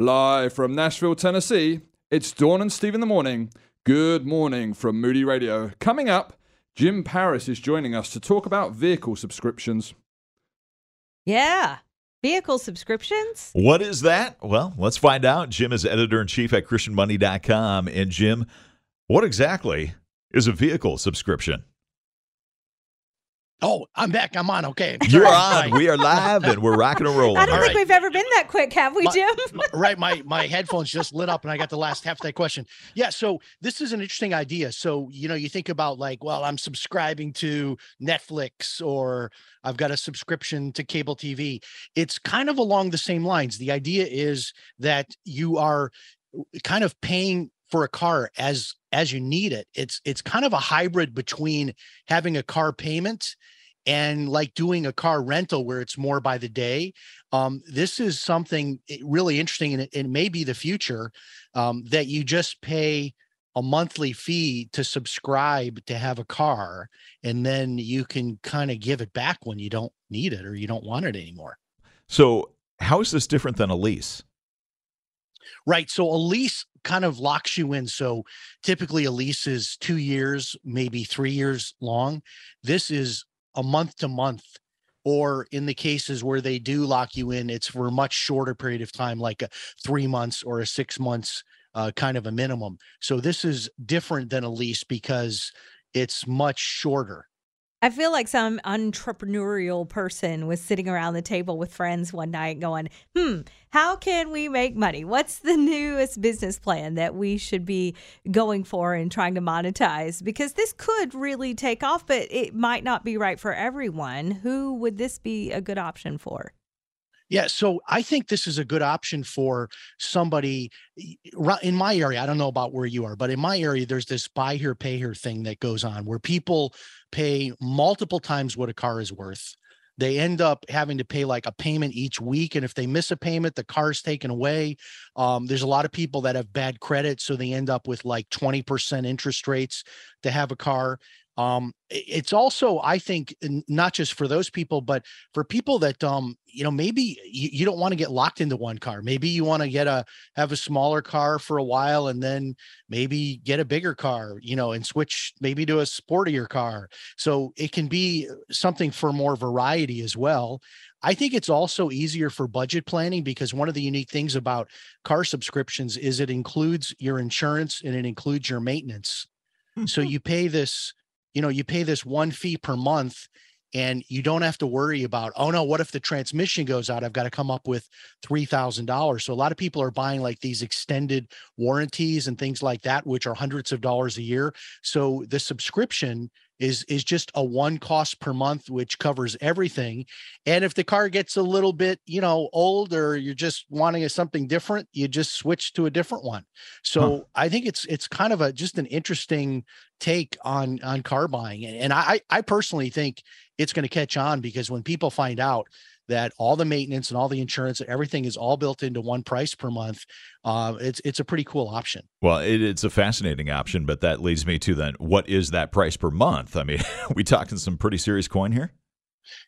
Live from Nashville, Tennessee, it's Dawn and Steve in the morning. Good morning from Moody Radio. Coming up, Jim Paris is joining us to talk about vehicle subscriptions. Yeah. Vehicle subscriptions? What is that? Well, let's find out. Jim is editor in chief at ChristianMoney.com. And Jim, what exactly is a vehicle subscription? Oh, I'm back. I'm on. Okay. You're on. We are live and we're rocking and rolling. I don't All think right. we've ever been that quick, have we, My- Jim? right. My my headphones just lit up and I got the last half of that question. Yeah. So this is an interesting idea. So, you know, you think about like, well, I'm subscribing to Netflix or I've got a subscription to cable TV. It's kind of along the same lines. The idea is that you are kind of paying for a car as as you need it. It's it's kind of a hybrid between having a car payment and like doing a car rental where it's more by the day um, this is something really interesting and it, it may be the future um, that you just pay a monthly fee to subscribe to have a car and then you can kind of give it back when you don't need it or you don't want it anymore So, how is this different than a lease? right so a lease kind of locks you in so typically a lease is two years maybe three years long this is a month to month or in the cases where they do lock you in it's for a much shorter period of time like a three months or a six months uh, kind of a minimum. So this is different than a lease because it's much shorter I feel like some entrepreneurial person was sitting around the table with friends one night going, hmm, how can we make money? What's the newest business plan that we should be going for and trying to monetize? Because this could really take off, but it might not be right for everyone. Who would this be a good option for? Yeah, so I think this is a good option for somebody in my area. I don't know about where you are, but in my area, there's this buy here, pay here thing that goes on where people pay multiple times what a car is worth. They end up having to pay like a payment each week. And if they miss a payment, the car's taken away. Um, there's a lot of people that have bad credit. So they end up with like 20% interest rates to have a car. Um, it's also, I think, not just for those people, but for people that um you know maybe you, you don't want to get locked into one car. Maybe you want to get a have a smaller car for a while and then maybe get a bigger car you know and switch maybe to a sportier car. So it can be something for more variety as well. I think it's also easier for budget planning because one of the unique things about car subscriptions is it includes your insurance and it includes your maintenance. So you pay this you know you pay this one fee per month and you don't have to worry about oh no what if the transmission goes out? I've got to come up with $3000 so a lot of people are buying like these extended warranties and things like that which are hundreds of dollars a year. So the subscription is is just a one cost per month which covers everything and if the car gets a little bit you know old or you're just wanting something different you just switch to a different one. So i think it's it's kind of a just an interesting take on on car buying and, and i i personally think it's going to catch on because when people find out that all the maintenance and all the insurance and everything is all built into one price per month uh, it's it's a pretty cool option Well, it, it's a fascinating option, but that leads me to then what is that price per month? I mean, we talking some pretty serious coin here?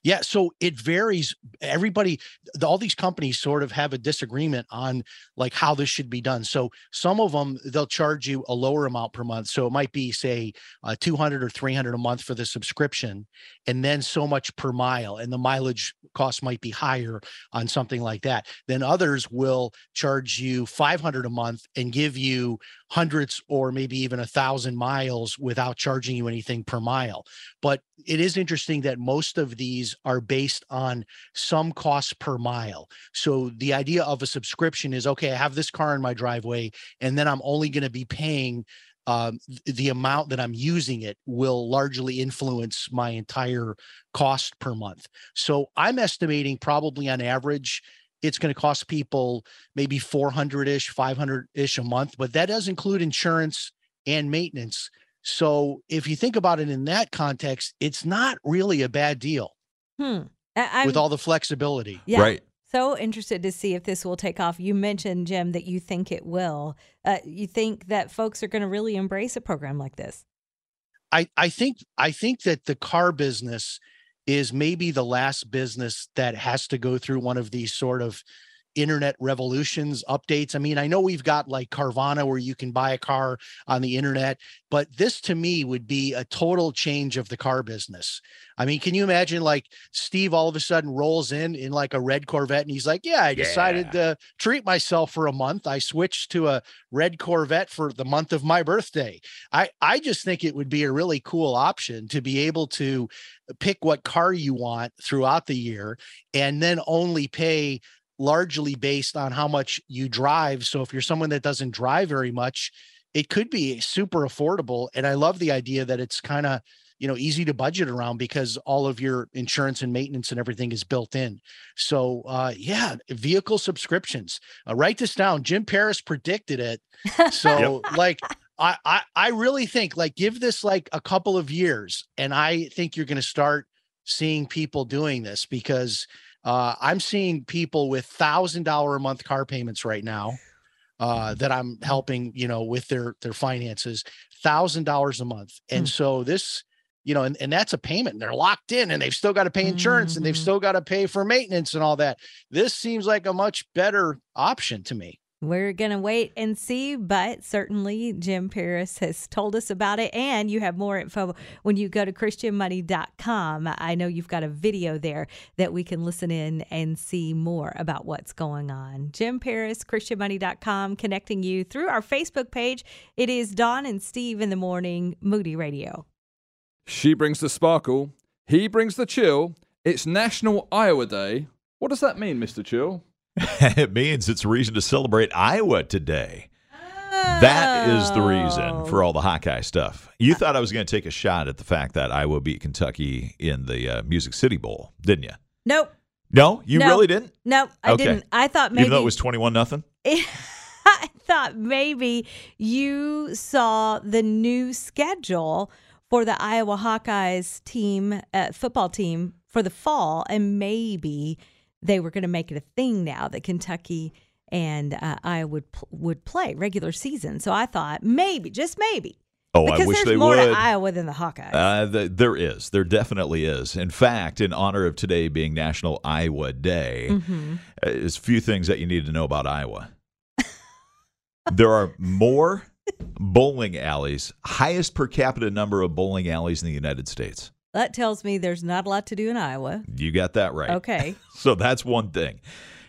Yeah, so it varies. Everybody, all these companies sort of have a disagreement on like how this should be done. So some of them they'll charge you a lower amount per month. So it might be say uh, 200 or 300 a month for the subscription and then so much per mile and the mileage cost might be higher on something like that. Then others will charge you 500 a month and give you hundreds or maybe even a thousand miles without charging you anything per mile. But it is interesting that most of these are based on some cost per mile. So the idea of a subscription is okay, I have this car in my driveway, and then I'm only going to be paying um, the amount that I'm using it will largely influence my entire cost per month. So I'm estimating probably on average, it's going to cost people maybe 400 ish, 500 ish a month, but that does include insurance and maintenance. So if you think about it in that context, it's not really a bad deal Hmm. I- with all the flexibility. yeah, Right. so interested to see if this will take off. You mentioned, Jim, that you think it will. Uh, you think that folks are going to really embrace a program like this? I, I think I think that the car business is maybe the last business that has to go through one of these sort of internet revolutions updates. I mean, I know we've got like Carvana where you can buy a car on the internet, but this to me would be a total change of the car business. I mean, can you imagine like Steve all of a sudden rolls in in like a red Corvette and he's like, "Yeah, I decided Yeah. to treat myself for a month. I switched to a red Corvette for the month of my birthday." I I just think it would be a really cool option to be able to pick what car you want throughout the year and then only pay largely based on how much you drive. So if you're someone that doesn't drive very much, it could be super affordable. And I love the idea that it's kind of, you know, easy to budget around because all of your insurance and maintenance and everything is built in. So uh yeah, vehicle subscriptions. Uh, write this down. Jim Paris predicted it. So like I, I I really think like give this like a couple of years and I think you're going to start seeing people doing this because uh, I'm seeing people with thousand dollar a month car payments right now uh, that I'm helping, you know, with their their finances, thousand dollars a month. And Mm. so this, you know, and, and that's a payment. And they're locked in and they've still got to pay insurance and they've Mhm. still got to pay for maintenance and all that. This seems like a much better option to me. We're going to wait and see, but certainly Jim Paris has told us about it. And you have more info when you go to ChristianMoney.com. I know you've got a video there that we can listen in and see more about what's going on. Jim Paris, ChristianMoney.com, connecting you through our Facebook page. It is Dawn and Steve in the morning, Moody Radio. She brings the sparkle. He brings the chill. It's National Iowa Day. What does that mean, Mr. Chill? it means it's a reason to celebrate Iowa today. That is the reason for all the Hawkeye stuff. You thought I was going to take a shot at the fact that Iowa beat Kentucky in the uh, Music City Bowl, didn't you? Nope. No, you No. really didn't. No, I Okay. didn't. I thought maybe Even though it was twenty-one nothing. I thought maybe you saw the new schedule for the Iowa Hawkeyes team, uh, football team for the fall, and maybe they were going to make it a thing now that Kentucky and uh, Iowa would would play regular season. So I thought maybe, just maybe, Oh, because I wish there's they more would. to Iowa than the Hawkeyes. Uh, th- there is. There definitely is. In fact, in honor of today being National Iowa Day, Mhm. uh, there's a few things that you need to know about Iowa. there are more bowling alleys, highest per capita number of bowling alleys in the United States. That tells me there's not a lot to do in Iowa. You got that right. Okay. So that's one thing.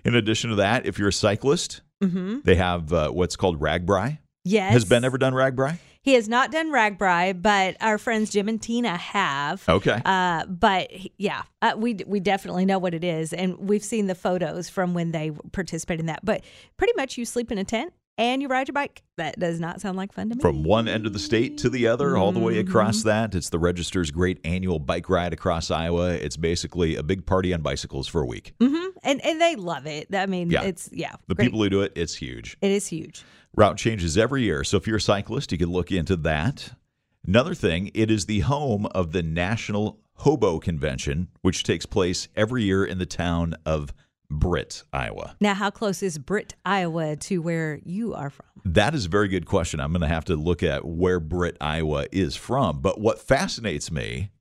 In addition to that, if you're a cyclist, hmm they have uh, what's called RAGBRAI. Yes. Has Ben ever done RAGBRAI? He has not done RAGBRAI, but our friends Jim and Tina have. Okay. Uh, but yeah, uh, we we definitely know what it is, and we've seen the photos from when they participate in that. But pretty much, you sleep in a tent and you ride your bike. That does not sound like fun to me. From one end of the state to the other, all the way Mm-hmm. across that. It's the Register's great annual bike ride across Iowa. It's basically a big party on bicycles for a week. Mm-hmm. and and they love it. I mean, Yeah. it's yeah, The great. people who do it, it's huge. It is huge. Route changes every year. So if you're a cyclist, you can look into that. Another thing, it is the home of the National Hobo Convention, which takes place every year in the town of Britt, Iowa. Now, how close is Britt, Iowa, to where you are from? That is a very good question. I'm going to have to look at where Britt, Iowa is from. But what fascinates me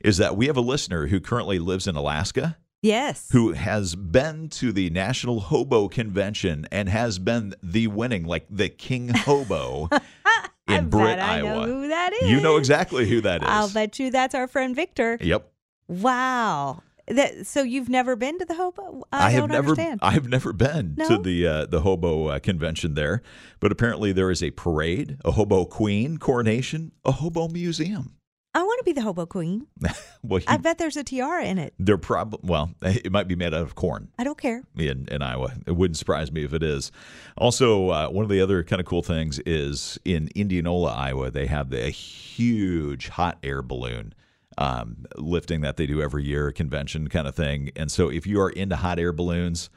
is that we have a listener who currently lives in Alaska Yes. who has been to the National Hobo Convention and has been the winning, like the King Hobo in Britt, bet I know Iowa. who that is. You know exactly who that is. I'll bet you that's our friend Victor. Yep. Wow. That, so you've never been to the Hobo? I, I, have never understand. I have never been to the uh, the hobo uh, convention there, but apparently there is a parade, a hobo queen coronation, a hobo museum. I want to be the Hobo Queen. Well, you, I bet there's a tiara in it. they're probably well, it might be made out of corn. I don't care. in, in Iowa. It wouldn't surprise me if it is. Also, uh, one of the other kind of cool things is in Indianola, Iowa, they have the huge hot air balloon um, lifting that they do every year, convention kind of thing. And so, if you are into hot air balloons,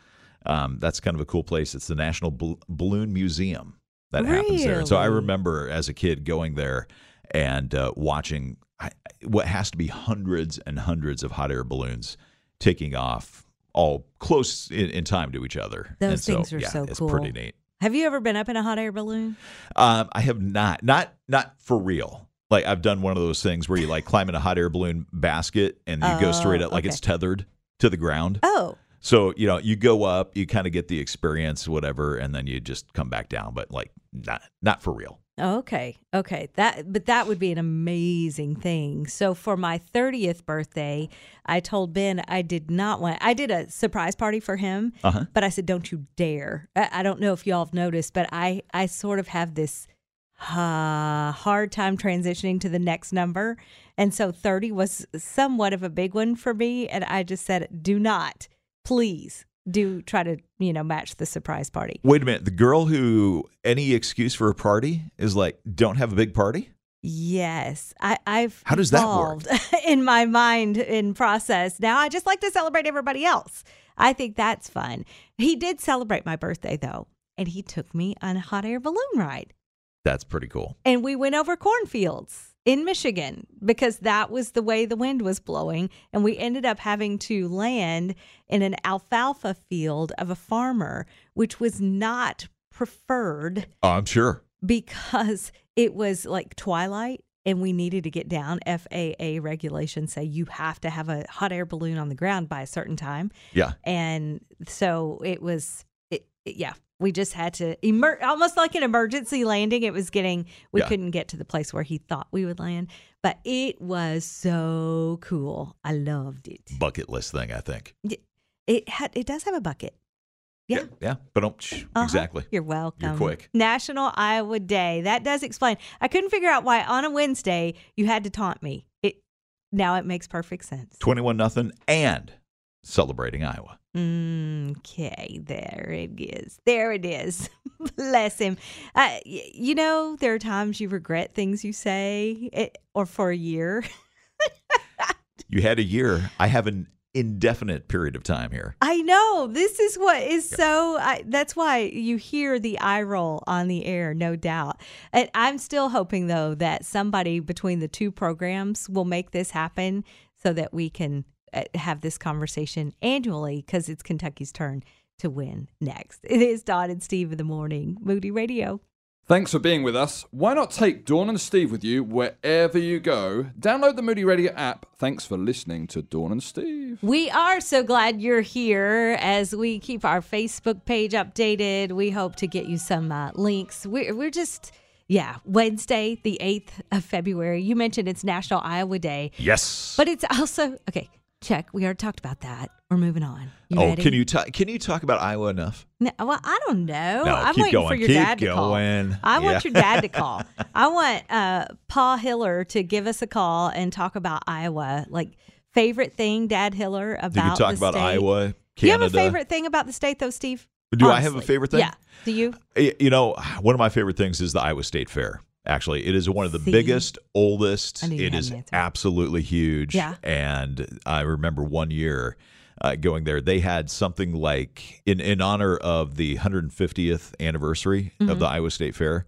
um, that's kind of a cool place. It's the National Bal- Balloon Museum that happens there. And so, I remember as a kid going there and uh, watching I, what has to be hundreds and hundreds of hot air balloons taking off all close in, in time to each other. Those And so, things are yeah, so it's cool. pretty neat. Have you ever been up in a hot air balloon? Um, I have not, not, not for real. Like I've done one of those things where you like climb in a hot air balloon basket and you go straight Oh, up, like okay. it's tethered to the ground. Oh, So you know, you go up, you kind of get the experience, whatever, and then you just come back down. But like, not not for real. Okay. Okay. That but that would be an amazing thing. So for my 30th birthday, I told Ben I did not want I did a surprise party for him, Uh-huh. but I said don't you dare. I, I don't know if y'all have noticed, but I I sort of have this uh, hard time transitioning to the next number. And so 30 was somewhat of a big one for me and I just said do not please do try to, you know, match the surprise party. Wait a minute. The girl who any excuse for a party is like, don't have a big party. Yes, I, I've How does that work? in my mind in process. Now I just like to celebrate everybody else. I think that's fun. He did celebrate my birthday though, and he took me on a hot air balloon ride, That's pretty cool. and we went over cornfields in Michigan because that was the way the wind was blowing, and we ended up having to land in an alfalfa field of a farmer, which was not preferred Oh, I'm sure. because it was like twilight and we needed to get down. FAA regulations say you have to have a hot air balloon on the ground by a certain time. Yeah. And so it was, it, it- yeah, we just had to emer- almost like an emergency landing. It was getting, we Yeah. couldn't get to the place where he thought we would land, but it was so cool. I loved it. Bucket list thing, I think. It had, it does have a bucket. Yeah. Yeah. But don't, Uh-huh. exactly. You're welcome. quick. National Iowa Day. That does explain. I couldn't figure out why on a Wednesday you had to taunt me. It now it makes perfect sense. 21 nothing and celebrating Iowa. Okay, there it is. There it is. Bless him. Uh, y- you know, there are times you regret things you say, it, or for a year. You had a year. I have an indefinite period of time here. I know. This is what is so. I, that's why you hear the eye roll on the air, no doubt. And I'm still hoping, though, that somebody between the two programs will make this happen so that we can have this conversation annually because it's Kentucky's turn to win next. It is Dawn and Steve in the morning, Moody Radio. Thanks for being with us. Why not take Dawn and Steve with you wherever you go? Download the Moody Radio app. Thanks for listening to Dawn and Steve. We are so glad you're here as we keep our Facebook page updated. We hope to get you some uh, links. We're, we're just, yeah, Wednesday, the 8th of February. You mentioned it's National Iowa Day, Yes. but it's also, okay, check. We already talked about that. We're moving on. You oh, ready? can you ta- can you talk about Iowa enough? No, well, I don't know. No, I'm keep waiting for going. your Keep dad to call. going. I Yeah. want your dad to call. I want uh, Paul Hiller to give us a call and talk about Iowa. Like favorite thing, Dad Hiller, about you talk about state. Iowa, Do you have a favorite thing about the state, though, Steve? Do I have a favorite thing? Yeah. Do you? You know, one of my favorite things is the Iowa State Fair. Actually, it is one of the See? biggest, oldest. I knew you It is an absolutely huge. Yeah. And I remember one year uh, going there. They had something like in in honor of the 150th anniversary Mm-hmm. of the Iowa State Fair.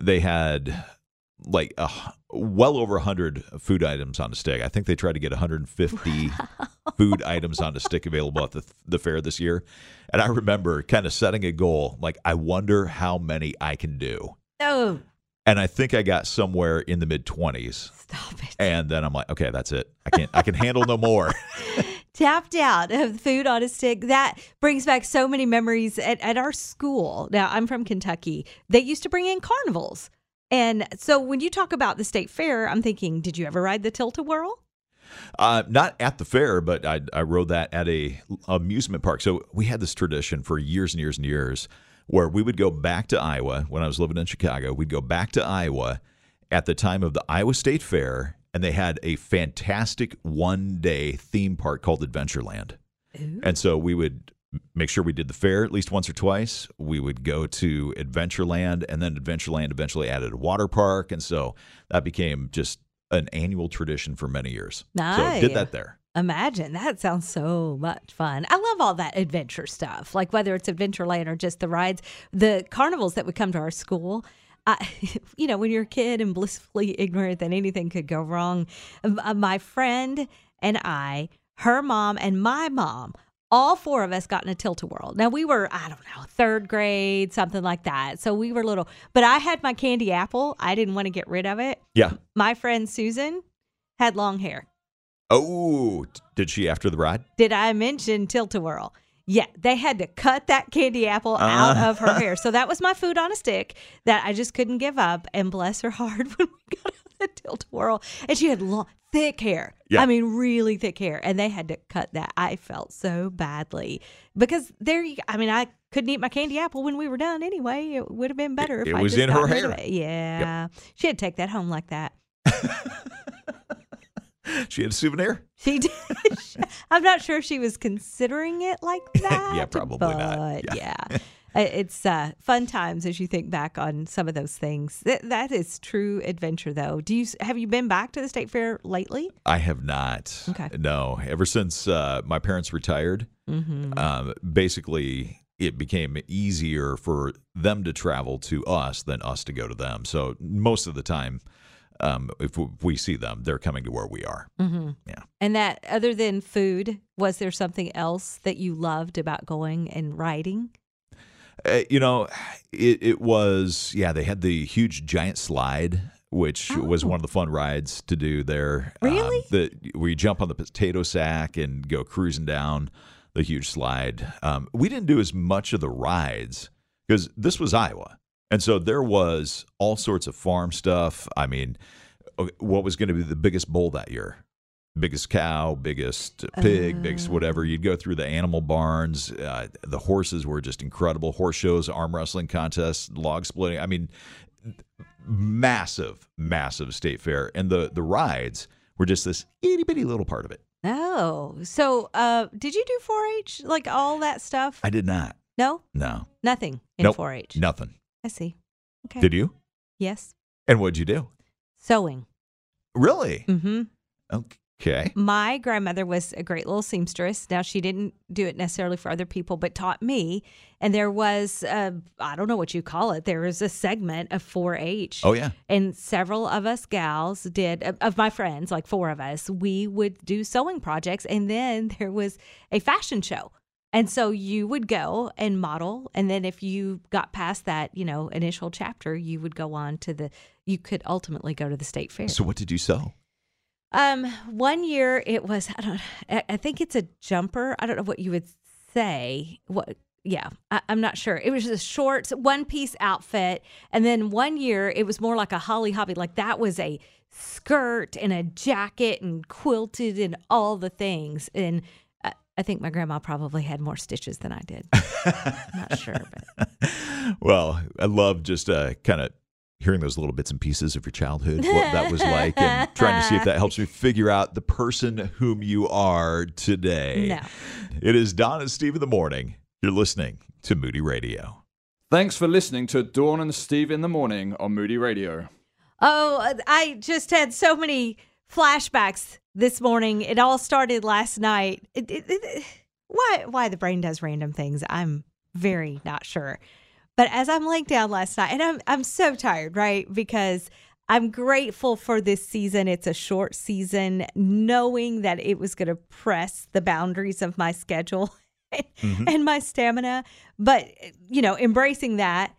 They had like a, well over 100 food items on a stick. I think they tried to get 150 food items on a stick available at the, the fair this year. And I remember kind of setting a goal like, I wonder how many I can do. Oh, And I think I got somewhere in the mid 20s. stop it. And then I'm like, okay, that's it. I can't, I can handle no more. Tapped out of food on a stick. That brings back so many memories at, at our school. Now, I'm from Kentucky. They used to bring in carnivals. And so when you talk about the state fair, I'm thinking, did you ever ride the tilt a whirl? Uh, not at the fair, but I, I rode that at a amusement park. So we had this tradition for years and years and years where we would go back to Iowa when I was living in Chicago. We'd go back to Iowa at the time of the Iowa State Fair, and they had a fantastic one day theme park called Adventureland. And so we would make sure we did the fair at least once or twice. We would go to Adventureland, and then Adventureland eventually added a water park. And so that became just an annual tradition for many years. So did that there. Imagine that sounds so much fun. I love all that adventure stuff, like whether it's Adventureland or just the rides, the carnivals that would come to our school. I, you know, when you're a kid and blissfully ignorant that anything could go wrong, uh, my friend and I, her mom and my mom, all four of us got in a tilt a whirl. Now we were, I don't know, third grade, something like that. So we were little, but I had my candy apple. I didn't want to get rid of it. Yeah. My friend Susan had long hair. Oh, did she after the ride? Did I mention tilt a whirl? Yeah, they had to cut that candy apple out of her uh-huh. hair. So that was my food on a stick that I just couldn't give up. And bless her heart when we got out the tilt whirl. And she had long, thick hair. Yeah. I mean, really thick hair. And they had to cut that. I felt so badly because there, you, I mean, I couldn't eat my candy apple when we were done anyway. It would have been better It- if it I was in her hair. Yeah. She had to take that home like that. She had a souvenir. She did. I'm not sure if she was considering it like that. Yeah, probably not. but Yeah. Uh, It's uh, fun times as you think back on some of those things. That, that is true adventure, though. Do you have you been back to the state fair lately? I have not. Okay. No, ever since uh, my parents retired, Mm-hmm. um, basically it became easier for them to travel to us than us to go to them. So most of the time, um, if we see them, they're coming to where we are. Mm-hmm. Yeah. And that, other than food, was there something else that you loved about going and riding? Uh, you know, it, it was yeah. They had the huge giant slide, which was Oh. one of the fun rides to do there. Really? Um, the where you jump on the potato sack and go cruising down the huge slide. Um, we didn't do as much of the rides because this was Iowa, and so there was all sorts of farm stuff. I mean, uh, what was going to be the biggest bull that year? biggest cow, biggest pig, biggest whatever. You'd go through the animal barns. Uh, the horses were just incredible. Horse shows, arm wrestling contests, log splitting. I mean, massive, massive state fair. And the the rides were just this itty bitty little part of it. Oh, so uh, did you do 4-H, like all that stuff? I did not. no, No. nothing in Nope. 4-H. Nothing. I see. Okay. Did you? Yes. And what'd you do? Sewing. Really? Mm-hmm. Okay. My grandmother was a great little seamstress. Now she didn't do it necessarily for other people, but taught me. And there was, I don't know what you call it. There was a segment of 4-H. Oh yeah. And several of us gals did, of my friends, like four of us, we would do sewing projects. And then there was a fashion show. And so you would go and model. And then if you got past that, you know, initial chapter, you would go on to the, you could ultimately go to the state fair. So what did you sell? Um, one year it was I don't I, think it's a jumper. I don't know what you would say. What yeah, I, I'm not sure. It was a short one piece outfit, and then one year it was more like a Holly Hobbie. Like that was a skirt and a jacket and quilted and all the things. And I, I think my grandma probably had more stitches than I did. Not sure, but well, I love just uh, kind of hearing those little bits and pieces of your childhood, what that was like, and trying to see if that helps me figure out the person whom you are today. No. It is Dawn and Steve in the morning. You're listening to Moody Radio. Thanks for listening to Dawn and Steve in the morning on Moody Radio. Oh, I just had so many flashbacks this morning. It all started last night. It, it, it, why why the brain does random things, I'm very not sure. But as I'm laying down last night, and I'm I'm so tired, right? Because I'm grateful for this season. It's a short season, knowing that it was going to press the boundaries of my schedule mm-hmm. and my stamina. But, you know, embracing that,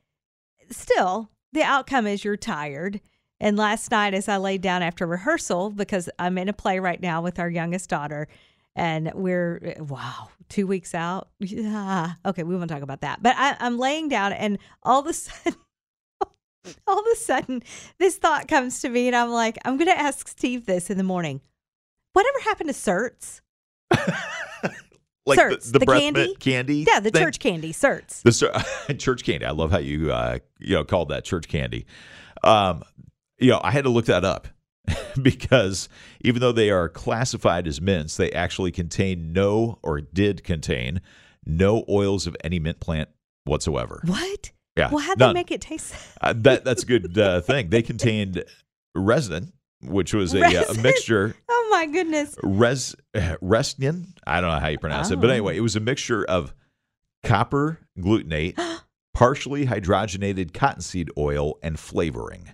still, the outcome is you're tired. And last night, as I laid down after rehearsal, because I'm in a play right now with our youngest daughter, and we're, wow, two weeks out. Yeah. Okay, we won't talk about that. But I, I'm laying down, and all of a sudden, all of a sudden, this thought comes to me, and I'm like, I'm going to ask Steve this in the morning. Whatever happened to certs? Like Certs, the, the breath candy? candy. Yeah, the thing? church candy, certs. The church candy. I love how you uh, you know called that church candy. Um, you know, I had to look that up because even though they are classified as mints, they actually contain no or did contain no oils of any mint plant whatsoever. What? Yeah, Well, how'd none. they make it taste? Uh, that that's a good uh, thing. They contained Retsyn, which was a, uh, a mixture Oh my goodness. res resnian. I don't know how you pronounce it, but Oh. anyway, it was a mixture of copper gluconate, partially hydrogenated cottonseed oil, and flavoring.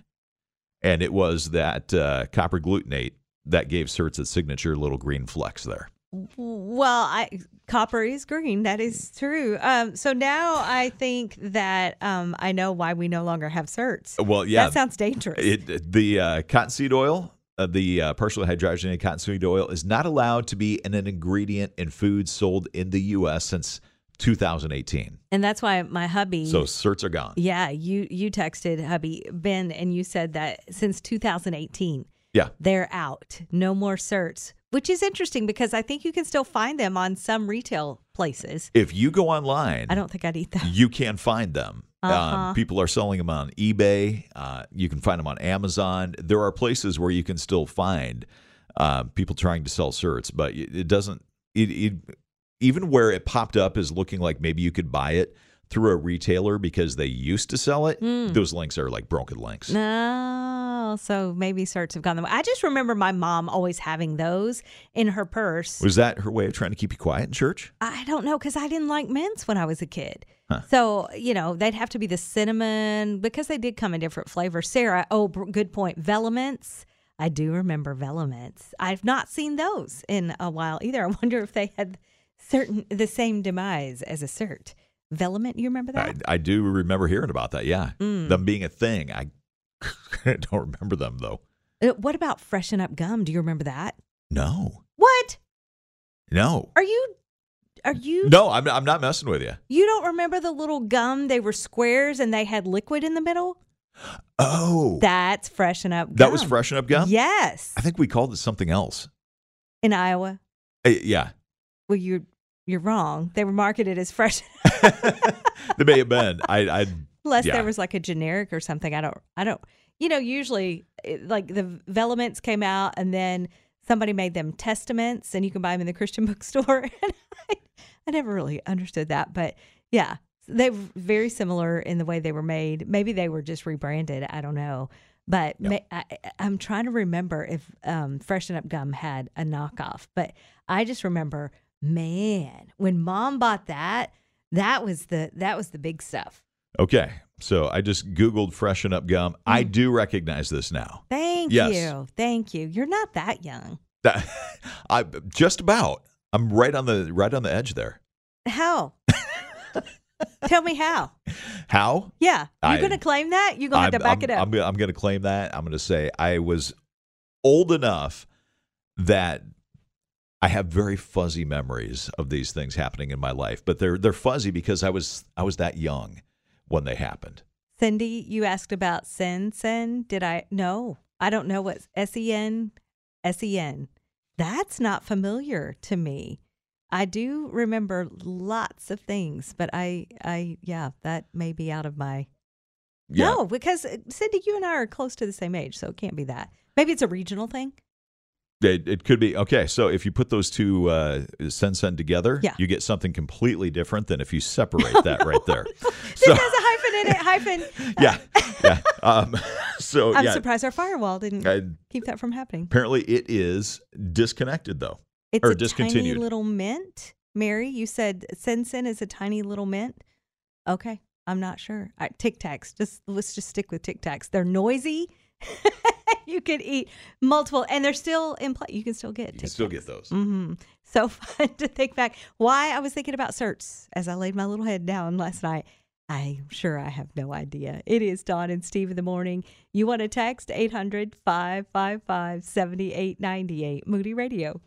And it was that uh, copper gluconate that gave Certs its signature little green flecks there. Well, I copper is green. That is true. Um, so now I think that um, I know why we no longer have certs. Well, yeah, That sounds dangerous. it, the uh, cottonseed oil, uh, the uh, partially hydrogenated cottonseed oil, is not allowed to be an, an ingredient in foods sold in the U.S. since 2018. And that's why my hubby. So certs are gone. yeah, you you texted hubby Ben, and you said that since 2018 Yeah. they're out, no more certs, which is interesting because I think you can still find them on some retail places. If you go online, I don't think I'd eat that. you can find them. Uh-huh. Um, people are selling them on eBay. Uh, you can find them on Amazon. There are places where you can still find uh, people trying to sell certs, but it it doesn't. It, it even where it popped up as looking like maybe you could buy it through a retailer because they used to sell it. Hmm. Those links are like broken links. No, so maybe certs have gone the way. I just remember my mom always having those in her purse. Was that her way of trying to keep you quiet in church? I don't know because I didn't like mints when I was a kid. So, you know, they'd have to be the cinnamon because they did come in different flavors. Sarah, oh, good point. Velamints. I do remember Velamints. I've not seen those in a while either. I wonder if they had certain the same demise as a cert. Velamint, you remember that? I, I do remember hearing about that. Yeah, Mm. them being a thing. I don't remember them though. Uh, what about freshen up gum? Do you remember that? No, What? no, Are you are you no. I'm I'm not messing with you. You don't remember the little gum? They were squares and they had liquid in the middle? Oh, That's freshen up gum. that was freshen up gum. Yes. I think we called it something else. In Iowa. Uh, yeah, Well, you're you're wrong. They were marketed as fresh they may have been. I I unless Yeah. there was like a generic or something. I don't I don't you know, usually it, like the Velamints came out and then somebody made them Testamints and you can buy them in the Christian bookstore. and I, I never really understood that, but yeah, they were very similar in the way they were made. Maybe they were just rebranded. I don't know. But ma- I, I- I'm trying to remember if um, Freshen Up Gum had a knockoff. But I just remember, man, when Mom bought that, that was the that was the big stuff. okay. So I just googled freshen up gum. I mm. do recognize this now. Thank Yes. you, thank you. You're not that young. That I just about. I'm right on the right on the edge there. How? Tell me how. How? Yeah, you're going to claim that. You're going to have to back I'm, it up. I'm, I'm going to claim that. I'm going to say I was old enough that I have very fuzzy memories of these things happening in my life, but they're they're fuzzy because I was I was that young when they happened. Cindy, you asked about sen sen. Did I? No, I don't know what S E N S E N. That's not familiar to me. I do remember lots of things, but I, I, yeah, that may be out of my. Yeah. No, because uh, Cindy, you and I are close to the same age, so it can't be that. Maybe it's a regional thing. It, it could be okay. So if you put those two uh, sen sen together, Yeah. you get something completely different than if you separate that right there. This So has a hyphen in it. Hyphen. yeah, yeah. Um, so I'm yeah, surprised our firewall didn't I- keep that from happening. apparently it is disconnected though. It's or a tiny little mint. Mary, you said Sensen is a tiny little mint. Okay, I'm not sure. I, Tic Tacs. Just let's just stick with Tic Tacs. They're noisy. you could eat multiple, and they're still in play. You can still get. You can still get those. Mm-hmm. So fun to think back. Why I was thinking about certs as I laid my little head down last night. I'm sure I have no idea. It is Dawn and Steve in the morning. You want to text 800 555 7898 Moody Radio.